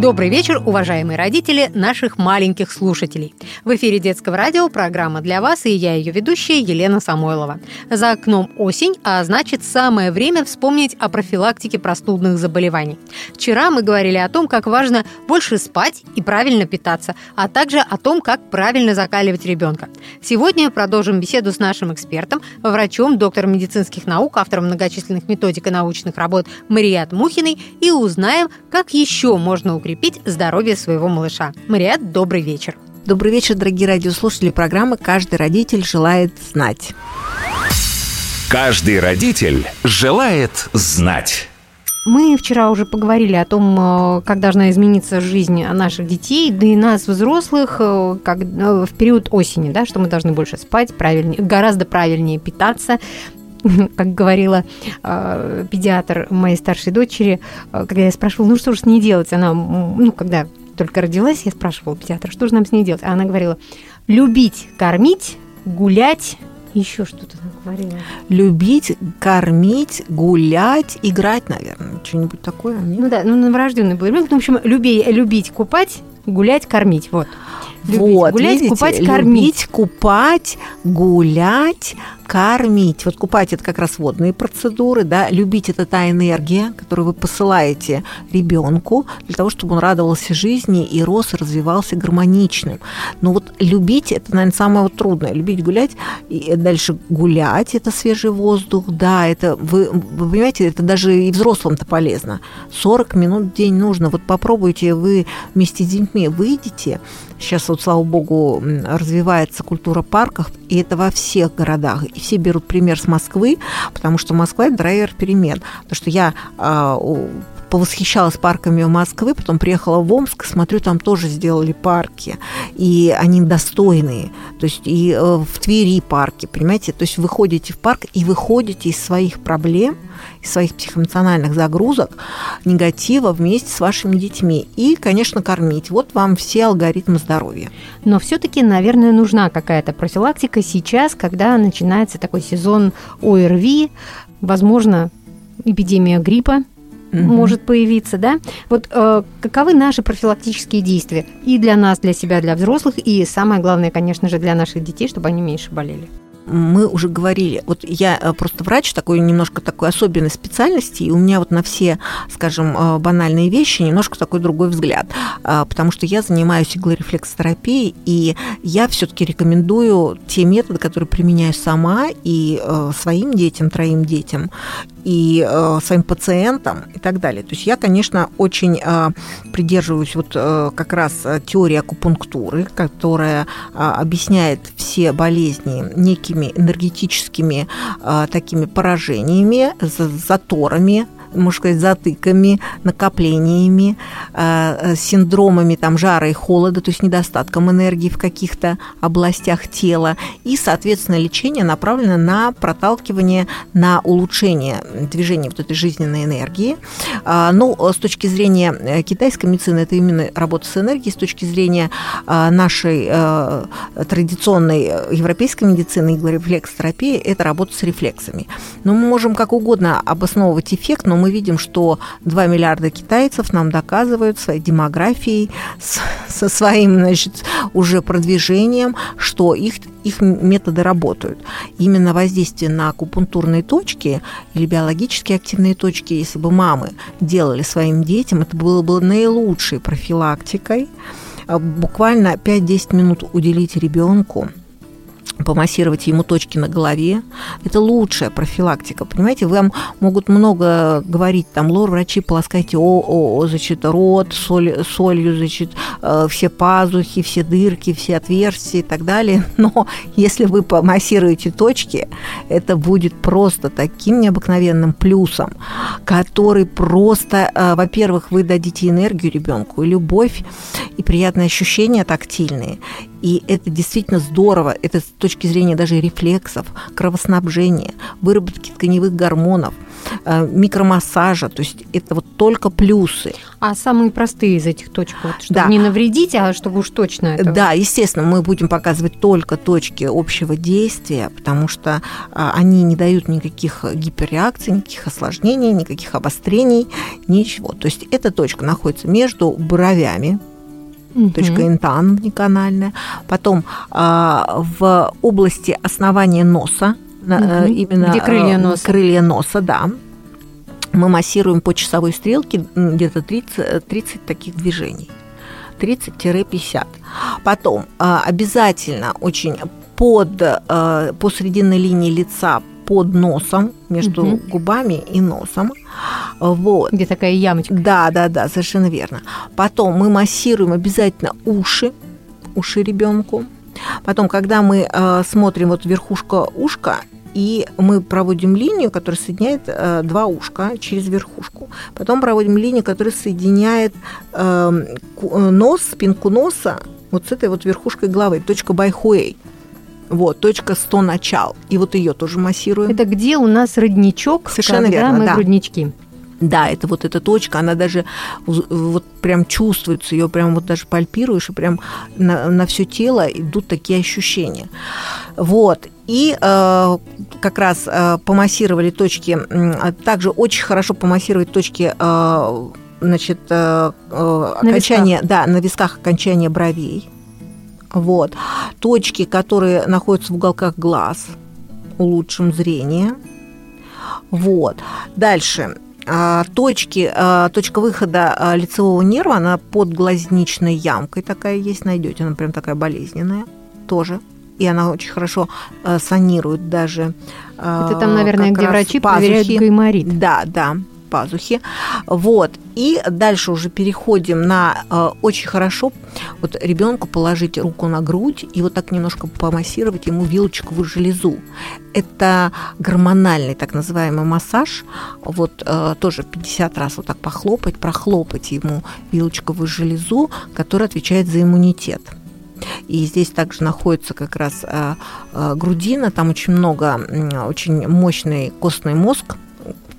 Добрый вечер, уважаемые родители наших маленьких слушателей. В эфире детского радио программа для вас и я ее ведущая Елена Самойлова. За окном осень, а значит самое время вспомнить о профилактике простудных заболеваний. Вчера мы говорили о том, как важно больше спать и правильно питаться, а также о том, как правильно закаливать ребенка. Сегодня продолжим беседу с нашим экспертом, врачом, доктором медицинских наук, автором многочисленных методик и научных работ Марият Мухиной и узнаем, как еще можно укрепить укрепить здоровье своего малыша. Мариат, добрый вечер. Добрый вечер, дорогие радиослушатели программы «Каждый родитель желает знать». Каждый родитель желает знать. Мы вчера уже поговорили о том, э, как должна измениться жизнь наших детей, да и нас, взрослых, э, как, э, в период осени, да, что мы должны больше спать, правильнее, гораздо правильнее питаться, как говорила э, педиатр моей старшей дочери, э, когда я спрашивала, ну что же с ней делать, она, ну, когда только родилась, я спрашивала педиатра, что же нам с ней делать, а она говорила, любить, кормить, гулять, еще что-то говорила. Любить, кормить, гулять, играть, наверное, что-нибудь такое. Нет? Ну да, ну новорожденный был ребенок. Ну, в общем, люби, любить, купать, гулять, кормить. Вот. Любить, вот, гулять, видите, купать, кормить. Любить, купать, гулять, кормить. Вот купать это как раз водные процедуры, да, любить это та энергия, которую вы посылаете ребенку для того, чтобы он радовался жизни и рос, и развивался гармоничным. Но вот любить это, наверное, самое вот трудное. Любить гулять и дальше гулять это свежий воздух, да, это вы, вы понимаете, это даже и взрослым-то полезно. 40 минут в день нужно. Вот попробуйте вы вместе с детьми выйдете. Сейчас вот, слава богу, развивается культура парков, и это во всех городах. И все берут пример с Москвы, потому что Москва – это драйвер перемен. Потому что я а, повосхищалась парками Москвы, потом приехала в Омск, смотрю, там тоже сделали парки, и они достойные. То есть и э, в Твери парки, понимаете? То есть вы ходите в парк и выходите из своих проблем, из своих психоэмоциональных загрузок, негатива вместе с вашими детьми. И, конечно, кормить. Вот вам все алгоритмы здоровья. Но все-таки, наверное, нужна какая-то профилактика сейчас, когда начинается такой сезон ОРВИ, возможно, эпидемия гриппа, угу. может появиться, да? Вот э, каковы наши профилактические действия и для нас, для себя, для взрослых, и самое главное, конечно же, для наших детей, чтобы они меньше болели? мы уже говорили, вот я э, просто врач такой немножко такой особенной специальности, и у меня вот на все, скажем, э, банальные вещи немножко такой другой взгляд, а, потому что я занимаюсь иглорефлексотерапией, и я все-таки рекомендую те методы, которые применяю сама и э, своим детям, троим детям, и э, своим пациентам и так далее. То есть я, конечно, очень э, придерживаюсь вот э, как раз теории акупунктуры, которая э, объясняет все болезни некими энергетическими э, такими поражениями, заторами, можно сказать, затыками, накоплениями, э, э, синдромами там, жара и холода, то есть недостатком энергии в каких-то областях тела. И, соответственно, лечение направлено на проталкивание, на улучшение движения вот этой жизненной энергии. А, Но ну, с точки зрения э, китайской медицины, это именно работа с энергией, с точки зрения нашей традиционной европейской медицины, иглорефлексотерапии, это работа с рефлексами. Но мы можем как угодно обосновывать эффект, но мы видим, что 2 миллиарда китайцев нам доказывают своей демографией, со своим значит, уже продвижением, что их, их методы работают. Именно воздействие на акупунктурные точки или биологически активные точки, если бы мамы делали своим детям, это было бы наилучшей профилактикой. Буквально 5-10 минут уделить ребенку – помассировать ему точки на голове. Это лучшая профилактика. Понимаете, вам могут много говорить, там, лор, врачи, полоскайте о, о, о значит, рот соль, солью, значит, э, все пазухи, все дырки, все отверстия и так далее. Но если вы помассируете точки, это будет просто таким необыкновенным плюсом, который просто, э, во-первых, вы дадите энергию ребенку, и любовь, и приятные ощущения тактильные, И это действительно здорово. Это с точки зрения даже рефлексов, кровоснабжения, выработки тканевых гормонов, э, микромассажа. То есть это вот только плюсы. А самые простые из этих точек, вот, чтобы да. не навредить, а чтобы уж точно это... Да, естественно, мы будем показывать только точки общего действия, потому что а, они не дают никаких гиперреакций, никаких осложнений, никаких обострений, ничего. То есть эта точка находится между бровями, угу. точка интан неканальная, потом а, в области основания носа, угу. именно где крылья носа. крылья носа, да, мы массируем по часовой стрелке где-то 30, 30 таких движений. 30-50. Потом а, обязательно очень под, по срединной линии лица под носом, между угу. губами и носом. Вот. Где такая ямочка. Да, да, да, совершенно верно. Потом мы массируем обязательно уши, уши ребенку. Потом, когда мы э, смотрим вот верхушка ушка, и мы проводим линию, которая соединяет э, два ушка через верхушку. Потом проводим линию, которая соединяет э, нос, спинку носа вот с этой вот верхушкой головы, точка Байхуэй. Вот, точка 100 начал. И вот ее тоже массируем. Это где у нас родничок, Совершенно когда верно, мы да. груднички. Да, это вот эта точка, она даже вот прям чувствуется, ее прям вот даже пальпируешь, и прям на, на все тело идут такие ощущения. Вот. И э, как раз э, помассировали точки, э, также очень хорошо помассировать точки э, значит, э, э окончания, да, на висках окончания бровей вот. Точки, которые находятся в уголках глаз, улучшим зрение. Вот. Дальше. А, точки, а, точка выхода а, лицевого нерва, она под глазничной ямкой такая есть, найдете, она прям такая болезненная тоже. И она очень хорошо санирует даже. Это там, наверное, где врачи проверяют гайморит. Да, да пазухи. Вот. И дальше уже переходим на э, очень хорошо вот ребенку положить руку на грудь и вот так немножко помассировать ему вилочковую железу. Это гормональный так называемый массаж. Вот э, тоже 50 раз вот так похлопать, прохлопать ему вилочковую железу, которая отвечает за иммунитет. И здесь также находится как раз э, э, грудина, там очень много, очень мощный костный мозг,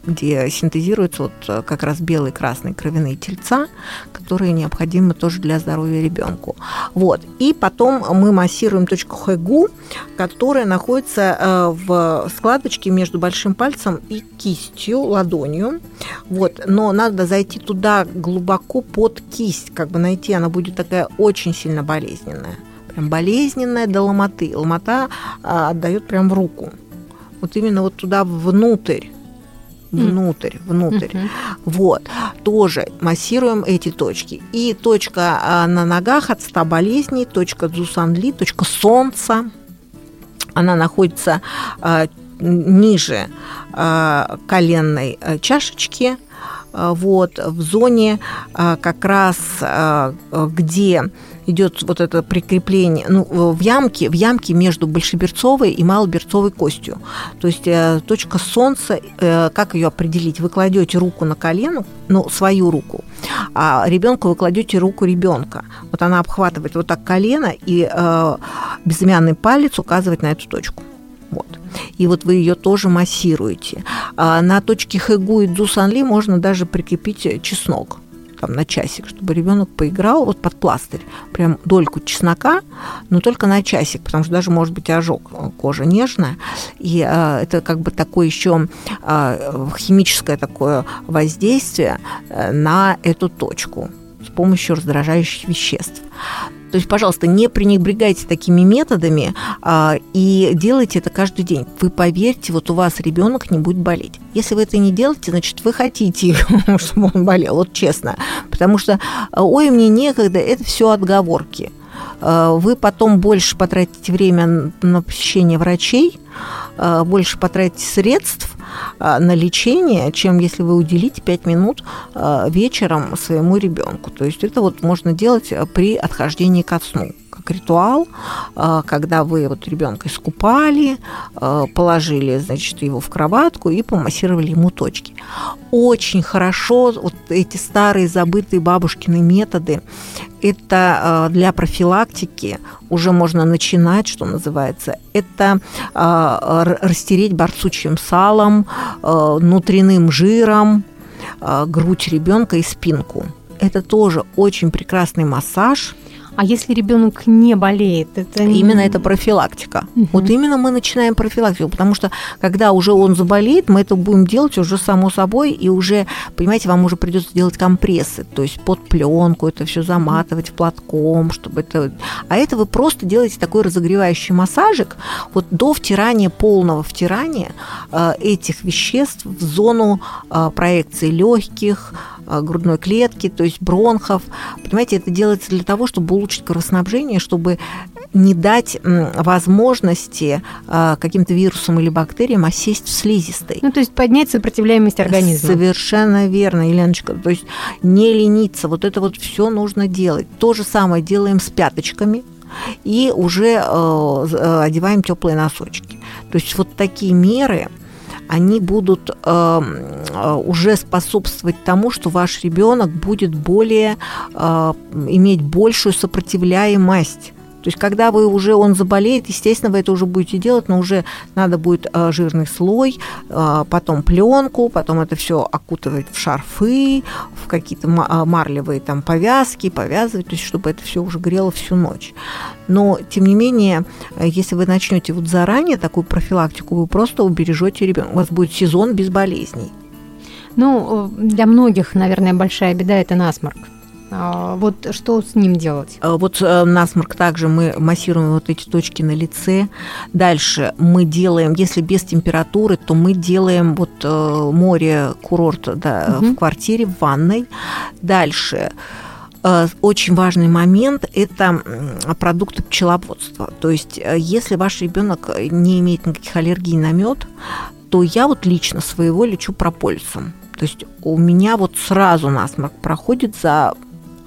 где синтезируются вот э, как раз белые, красные кровяные тельца, которые необходимы тоже для здоровья ребенку. Вот. И потом мы массируем точку Хэгу, которая находится э, в складочке между большим пальцем и кистью, ладонью. Вот. Но надо зайти туда глубоко под кисть, как бы найти, она будет такая очень сильно болезненная. Прям болезненная до ломоты. Ломота а, отдает прям в руку. Вот именно вот туда внутрь внутрь, внутрь. Uh-huh. Вот, тоже массируем эти точки. И точка а, на ногах от ста болезней, точка Дзусанли, точка солнца, она находится а, ниже а, коленной а, чашечки, вот, в зоне как раз, где идет вот это прикрепление, ну, в ямке, в ямке между большеберцовой и малоберцовой костью. То есть э, точка солнца, э, как ее определить? Вы кладете руку на колено, ну, свою руку, а ребенку вы кладете руку ребенка. Вот она обхватывает вот так колено, и э, безымянный палец указывает на эту точку. Вот. И вот вы ее тоже массируете. А на точке Хэгу и Дзусанли можно даже прикрепить чеснок там, на часик, чтобы ребенок поиграл вот под пластырь, прям дольку чеснока, но только на часик, потому что даже может быть ожог, кожа нежная, и а, это как бы такое еще а, химическое такое воздействие э, на эту точку с помощью раздражающих веществ. То есть, пожалуйста, не пренебрегайте такими методами а, и делайте это каждый день. Вы поверьте, вот у вас ребенок не будет болеть. Если вы это не делаете, значит, вы хотите, чтобы он болел, вот честно. Потому что, ой, мне некогда, это все отговорки. А, вы потом больше потратите время на посещение врачей, а, больше потратите средств, на лечение, чем если вы уделите 5 минут а, вечером своему ребенку. То есть это вот можно делать при отхождении ко сну. Как ритуал, э, когда вы вот ребенка искупали, э, положили, значит, его в кроватку и помассировали ему точки. Очень хорошо вот эти старые забытые бабушкины методы. Это для профилактики уже можно начинать, что называется. Это растереть борцучим салом, внутренним жиром, грудь ребенка и спинку. Это тоже очень прекрасный массаж – а если ребенок не болеет, это именно это профилактика. Угу. Вот именно мы начинаем профилактику, потому что когда уже он заболеет, мы это будем делать уже само собой, и уже, понимаете, вам уже придется делать компрессы, то есть под пленку это все заматывать платком, чтобы это. А это вы просто делаете такой разогревающий массажик вот до втирания полного втирания э, этих веществ в зону э, проекции легких, грудной клетки, то есть бронхов. Понимаете, это делается для того, чтобы улучшить кровоснабжение, чтобы не дать возможности а, каким-то вирусам или бактериям осесть в слизистой. Ну, то есть поднять сопротивляемость организма. Совершенно верно, Еленочка. То есть не лениться, вот это вот все нужно делать. То же самое делаем с пяточками и уже э, э, одеваем теплые носочки. То есть вот такие меры – они будут э, э, уже способствовать тому, что ваш ребенок будет более э, иметь большую сопротивляемость то есть, когда вы уже он заболеет, естественно, вы это уже будете делать, но уже надо будет э, жирный слой, э, потом пленку, потом это все окутывать в шарфы, в какие-то э, марлевые там повязки, повязывать, то есть, чтобы это все уже грело всю ночь. Но, тем не менее, если вы начнете вот заранее такую профилактику, вы просто убережете ребенка. У вас будет сезон без болезней. Ну, для многих, наверное, большая беда – это насморк. А, вот что с ним делать? А, вот э, насморк также мы массируем вот эти точки на лице. Дальше мы делаем, если без температуры, то мы делаем вот э, море, курорт да, угу. в квартире, в ванной. Дальше э, очень важный момент – это продукты пчеловодства. То есть, если ваш ребенок не имеет никаких аллергий на мед, то я вот лично своего лечу прополисом. То есть у меня вот сразу насморк проходит за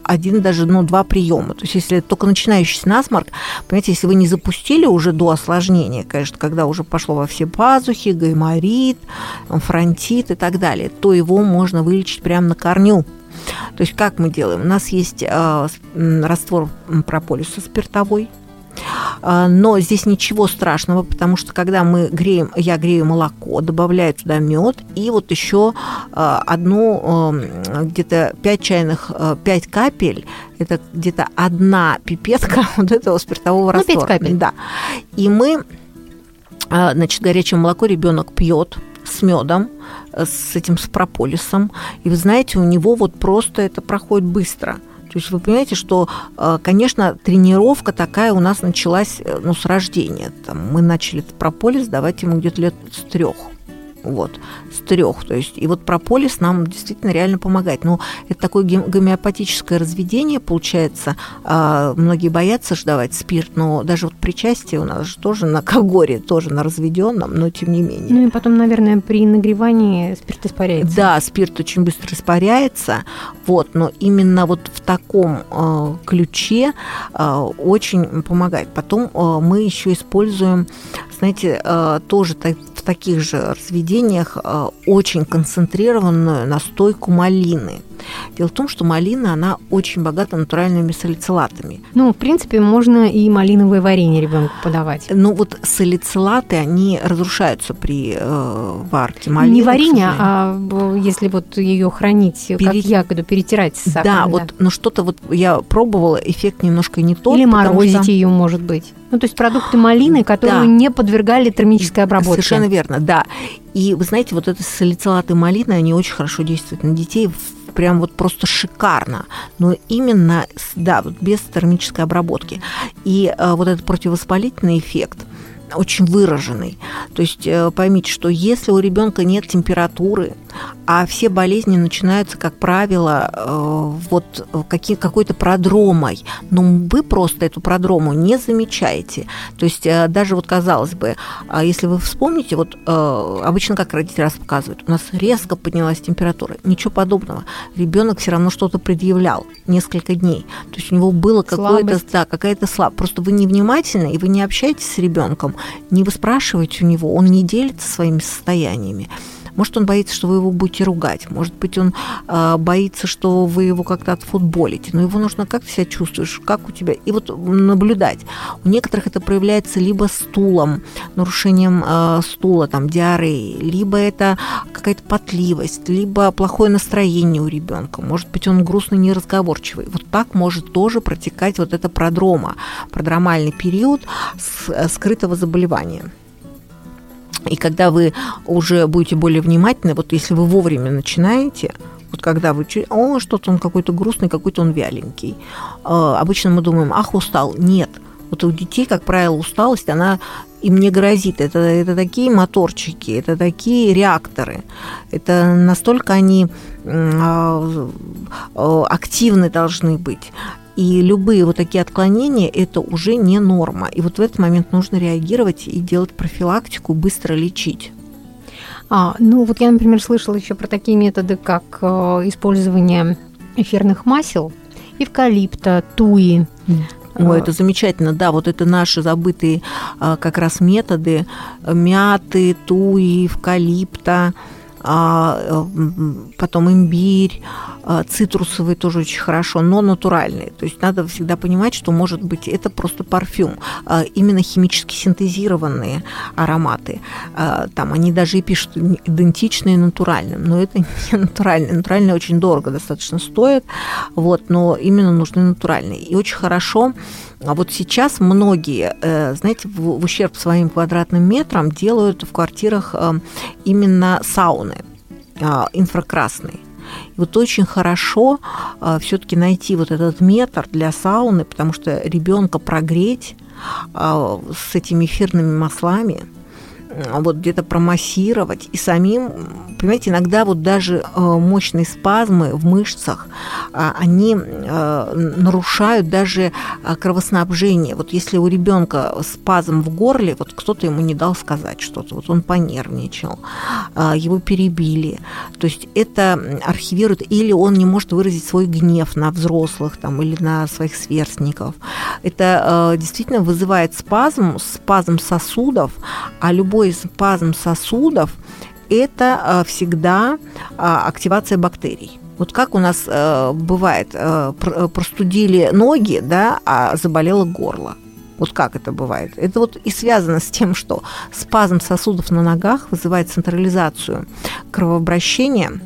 один даже, ну, два приема. То есть, если только начинающийся насморк, понимаете, если вы не запустили уже до осложнения, конечно, когда уже пошло во все пазухи, гайморит, фронтит и так далее, то его можно вылечить прямо на корню. То есть, как мы делаем? У нас есть э, раствор прополиса спиртовой, но здесь ничего страшного, потому что когда мы греем, я грею молоко, добавляю туда мед и вот еще а, одну где-то 5 чайных, 5 капель, это где-то одна пипетка вот этого спиртового ну, раствора. 5 капель. Да. И мы, а, значит, горячее молоко ребенок пьет с медом, с этим с прополисом, и вы знаете, у него вот просто это проходит быстро – то есть вы понимаете, что, э, конечно, тренировка такая у нас началась э, ну, с рождения. Там, мы начали прополис давать ему где-то лет с трех вот, с трех. То есть, и вот прополис нам действительно реально помогает. Но это такое гомеопатическое разведение, получается. А, многие боятся же давать спирт, но даже вот причастие у нас же тоже на когоре, тоже на разведенном, но тем не менее. Ну и потом, наверное, при нагревании спирт испаряется. Да, спирт очень быстро испаряется, вот, но именно вот в таком э, ключе э, очень помогает. Потом э, мы еще используем, знаете, э, тоже так, таких же разведениях э, очень концентрированную настойку малины. Дело в том, что малина, она очень богата натуральными салицилатами. Ну, в принципе, можно и малиновое варенье ребенку подавать. Ну, вот салицилаты, они разрушаются при э, варке малины. Не варенье, а если вот ее хранить Пере... как ягоду, перетирать с сахаром. Да, да, вот, но что-то вот я пробовала, эффект немножко не тот. Или морозить что... ее, может быть. Ну, то есть продукты малины, которые да. не подвергали термической обработке. Совершенно верно, да. И вы знаете, вот это салицилаты малины, они очень хорошо действуют на детей, прям вот просто шикарно. Но именно, да, вот без термической обработки. И э, вот этот противовоспалительный эффект очень выраженный. То есть э, поймите, что если у ребенка нет температуры, А все болезни начинаются, как правило, э, вот каким, какой-то продромой. Но вы просто эту продрому не замечаете. То есть э, даже вот казалось бы, а если вы вспомните, вот э, обычно как родители раз показывают, у нас резко поднялась температура. Ничего подобного. Ребенок все равно что-то предъявлял несколько дней. То есть у него было какое-то, да, какая-то слабость. Просто вы невнимательны, и вы не общаетесь с ребенком, не вы спрашиваете у него, он не делится своими состояниями. Может, он боится, что вы его будете ругать. Может быть, он э, боится, что вы его как-то отфутболите. Но его нужно как ты себя чувствуешь, как у тебя. И вот наблюдать. У некоторых это проявляется либо стулом, нарушением э, стула, там, диареи, либо это какая-то потливость, либо плохое настроение у ребенка. Может быть, он грустный, неразговорчивый. Вот так может тоже протекать вот это продрома, продромальный период э, скрытого заболевания. И когда вы уже будете более внимательны, вот если вы вовремя начинаете, вот когда вы, о, что-то он какой-то грустный, какой-то он вяленький. Э, обычно мы думаем, ах, устал. Нет. Вот у детей, как правило, усталость, она им не грозит. Это, это такие моторчики, это такие реакторы. Это настолько они а, активны должны быть. И любые вот такие отклонения – это уже не норма. И вот в этот момент нужно реагировать и делать профилактику, быстро лечить. А, ну вот я, например, слышала еще про такие методы, как э, использование эфирных масел, эвкалипта, туи. О, это замечательно, да, вот это наши забытые а, как раз методы мяты, туи, эвкалипта, а, э, потом имбирь, а, цитрусовый тоже очень хорошо, но натуральный. То есть надо всегда понимать, что может быть это просто парфюм, а, именно химически синтезированные ароматы. Там они даже и пишут идентичные натуральным, но это не натуральные. Натуральные очень дорого достаточно стоят, вот, но именно нужны натуральные. И очень хорошо а вот сейчас многие, э, знаете, в ущерб своим квадратным метрам делают в квартирах э, именно сауны а, инфракрасные. И вот очень хорошо а, все-таки найти вот этот метр для сауны, потому что ребенка прогреть с этими эфирными маслами – вот где-то промассировать и самим, понимаете, иногда вот даже э, мощные спазмы в мышцах, а, они э, нарушают даже э, кровоснабжение. Вот если у ребенка спазм в горле, вот кто-то ему не дал сказать что-то, вот он понервничал, его перебили, то есть это архивирует, или он не может выразить свой гнев на взрослых там, или на своих сверстников. Это действительно вызывает спазм, спазм сосудов, а любой любой спазм сосудов – это э, всегда а, активация бактерий. Вот как у нас э, бывает, э, простудили ноги, да, а заболело горло. Вот как это бывает? Это вот и связано с тем, что спазм сосудов на ногах вызывает централизацию кровообращения,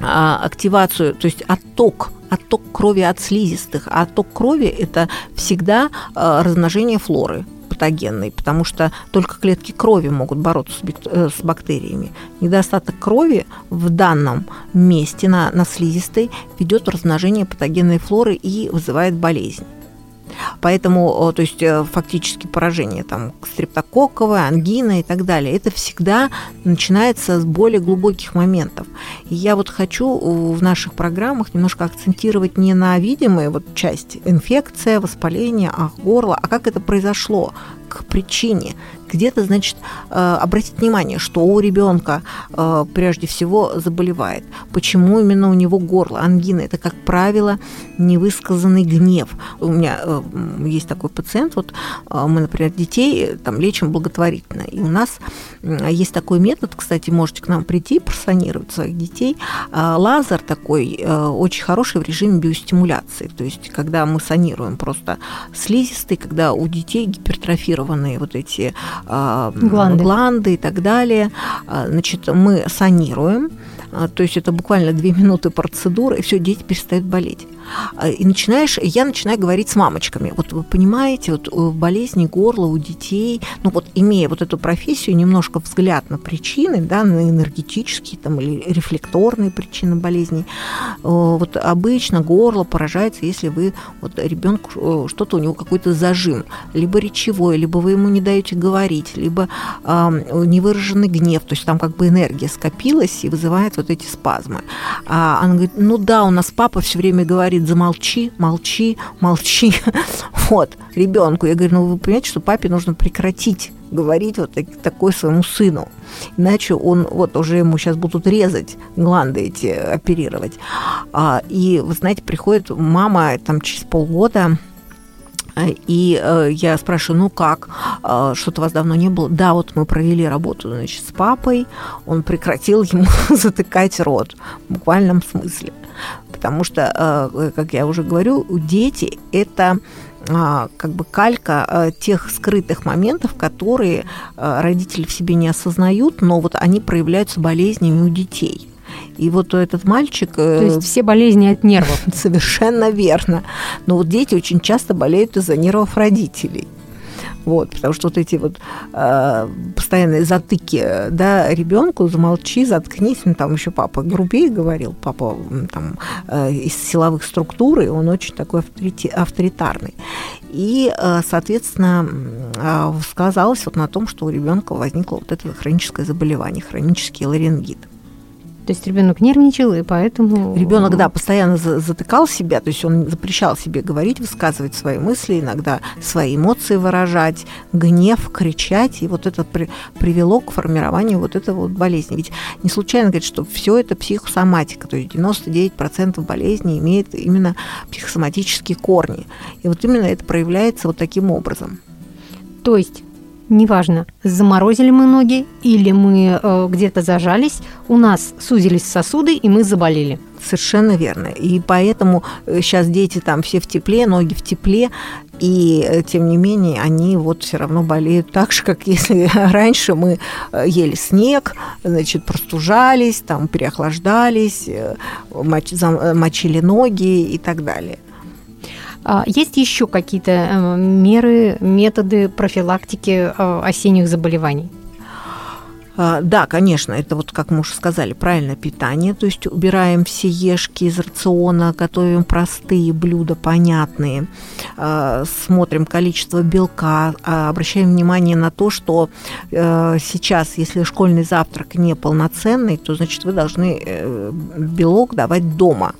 а, активацию, то есть отток отток крови от слизистых. А отток крови – это всегда размножение флоры патогенной, потому что только клетки крови могут бороться э, с бактериями. Недостаток крови в данном месте на, на слизистой ведет размножение патогенной флоры и вызывает болезнь. Поэтому, то есть э, фактически поражение там стрептококковое, ангина и так далее, это всегда начинается с более глубоких моментов. И я вот хочу в наших программах немножко акцентировать не на видимые вот часть инфекция, воспаление, ах, горло, а как это произошло, к причине. Где-то, значит, э, обратить внимание, что у ребенка э, прежде всего заболевает. Почему именно у него горло, ангина? Это, как правило, невысказанный гнев. У меня э, есть такой пациент, вот мы, например, детей там лечим благотворительно, и у нас есть такой метод, кстати, можете к нам прийти, просанировать своих детей. Лазер такой очень хороший в режиме биостимуляции, то есть когда мы санируем просто слизистый, когда у детей гипертрофирован активированные вот эти э, гланды. гланды и так далее. А, значит, мы санируем, а, то есть это буквально две минуты процедуры, и все, дети перестают болеть. А, и начинаешь, я начинаю говорить с мамочками. Вот вы понимаете, вот э, болезни горла у детей, ну вот имея вот эту профессию, немножко взгляд на причины, да, на энергетические там, или рефлекторные причины болезней, э, вот обычно горло поражается, если вы вот ребенку э, что-то у него какой-то зажим, либо речевой, либо вы ему не даете говорить, либо э, невыраженный гнев, то есть там как бы энергия скопилась и вызывает вот эти спазмы. А она говорит, ну да, у нас папа все время говорит, замолчи, молчи, молчи. Вот, ребенку. Я говорю, ну вы понимаете, что папе нужно прекратить говорить вот так, такой своему сыну. Иначе он, вот уже ему сейчас будут резать гланды эти, оперировать. А, и, вы знаете, приходит мама там через полгода, и э, я спрашиваю, ну как, э, что-то у вас давно не было? Да, вот мы провели работу, значит, с папой, он прекратил ему затыкать рот, в буквальном смысле. Потому что, э, как я уже говорю, дети – это как бы калька э, тех скрытых моментов, которые э, родители в себе не осознают, но вот они проявляются болезнями у детей. И вот этот мальчик... Э, То есть все болезни от нервов. Совершенно верно. Но вот дети очень часто болеют из-за нервов родителей. Вот, потому что вот эти вот э, постоянные затыки, да, ребенку замолчи, заткнись, ну, там еще папа грубее говорил, папа там э, из силовых структур, и он очень такой авторити- авторитарный. И, э, соответственно, э, сказалось вот на том, что у ребенка возникло вот это хроническое заболевание, хронический ларингит. То есть ребенок нервничал, и поэтому... Ребенок, да, постоянно затыкал себя, то есть он запрещал себе говорить, высказывать свои мысли, иногда свои эмоции выражать, гнев, кричать, и вот это при, привело к формированию вот этой вот болезни. Ведь не случайно говорят, что все это психосоматика, то есть 99% болезней имеет именно психосоматические корни. И вот именно это проявляется вот таким образом. То есть неважно, заморозили мы ноги или мы э, где-то зажались, у нас сузились сосуды, и мы заболели. Совершенно верно. И поэтому сейчас э, дети там все в тепле, ноги в тепле, и э, тем не менее они вот все равно болеют так же, как если раньше мы э, ели снег, значит, простужались, там переохлаждались, мочили ноги и так далее. А есть еще какие-то э, меры, методы профилактики э, осенних заболеваний? А, да, конечно, это вот, как мы уже сказали, правильное питание, то есть убираем все ешки из рациона, готовим простые блюда, понятные, а, смотрим количество белка, обращаем внимание на то, что э, сейчас, если школьный завтрак не полноценный, то, значит, вы должны белок давать дома,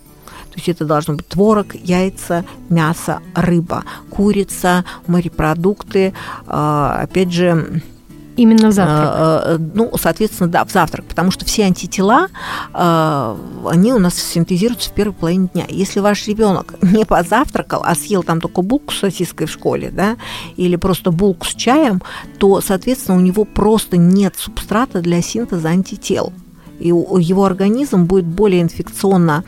то есть это должно быть творог, яйца, мясо, рыба, курица, морепродукты. А, опять же, Именно в завтрак? А, а, ну, соответственно, да, в завтрак, потому что все антитела, они у нас синтезируются в первой половине дня. Если ваш ребенок не позавтракал, а съел там только булку с сосиской в школе, да, или просто булку с чаем, то, соответственно, у него просто нет субстрата для синтеза антител и его организм будет более инфекционно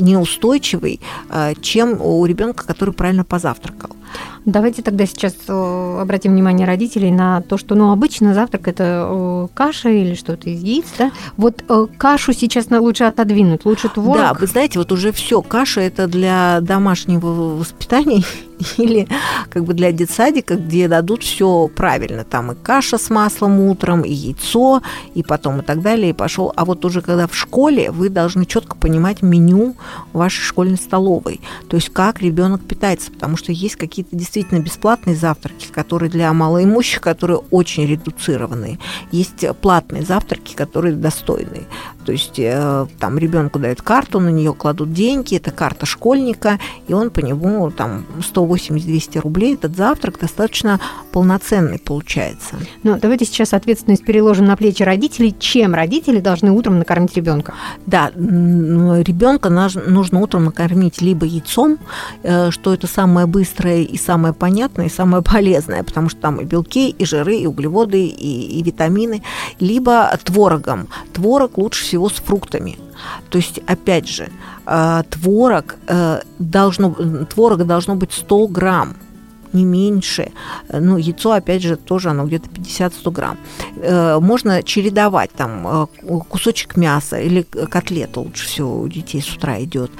неустойчивый, э, чем у ребенка, который правильно позавтракал. Давайте тогда сейчас э, обратим внимание родителей на то, что ну, обычно завтрак это э, каша или что-то из яиц, да? Вот кашу сейчас лучше отодвинуть, лучше творог. Да, вы знаете, вот уже все, каша это для домашнего воспитания или как бы для детсадика, где дадут все правильно. Там и каша с маслом утром, и яйцо, и потом и так далее, и пошел. А вот уже когда в школе, вы должны четко понимать меню вашей школьной столовой. То есть как ребенок питается, потому что есть какие-то действительно бесплатные завтраки, которые для малоимущих, которые очень редуцированные. Есть платные завтраки, которые достойные. То есть э, там ребенку дают карту, на нее кладут деньги, это карта школьника, и он по нему там 180-200 рублей, этот завтрак достаточно полноценный получается. Ну, давайте сейчас ответственность переложим на плечи родителей. Чем родители должны утром накормить ребенка? Да, ребенка нужно утром накормить либо яйцом, э, что это самое быстрое и самое понятное, и самое полезное, потому что там и белки, и жиры, и углеводы, и, и витамины, либо творогом. Творог лучше всего с фруктами. То есть, опять же, э, творог э, должно, творога должно быть 100 грамм не меньше. Ну, яйцо, опять же, тоже оно где-то 50-100 грамм. Э, можно чередовать там кусочек мяса или котлета лучше всего у детей с утра идет,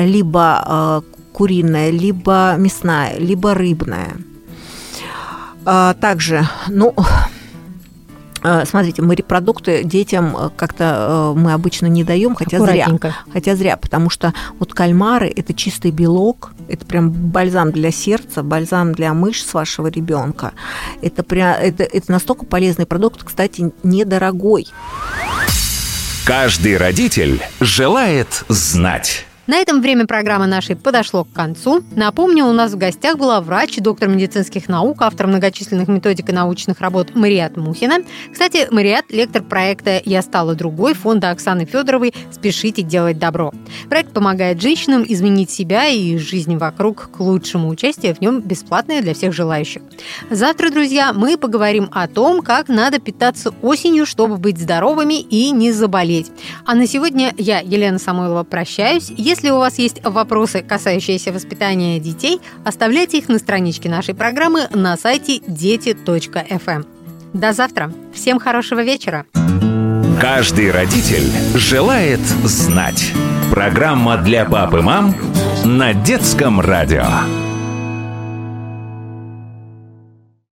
либо куриная, либо мясная, либо рыбная. Также, ну, Э, смотрите, морепродукты детям как-то э, мы обычно не даем, хотя зря. Хотя зря, потому что вот кальмары это чистый белок, это прям бальзам для сердца, бальзам для мышц вашего ребенка. Это, прям, это, это настолько полезный продукт, кстати, недорогой. Каждый родитель желает знать. На этом время программы нашей подошло к концу. Напомню, у нас в гостях была врач, доктор медицинских наук, автор многочисленных методик и научных работ Мариат Мухина. Кстати, Мариат – лектор проекта «Я стала другой» фонда Оксаны Федоровой «Спешите делать добро». Проект помогает женщинам изменить себя и жизнь вокруг к лучшему. Участие в нем бесплатное для всех желающих. Завтра, друзья, мы поговорим о том, как надо питаться осенью, чтобы быть здоровыми и не заболеть. А на сегодня я, Елена Самойлова, прощаюсь. Если если у вас есть вопросы, касающиеся воспитания детей, оставляйте их на страничке нашей программы на сайте дети.фм. Эм. До завтра. Всем хорошего вечера. Каждый родитель желает знать. Программа для пап и мам на детском радио.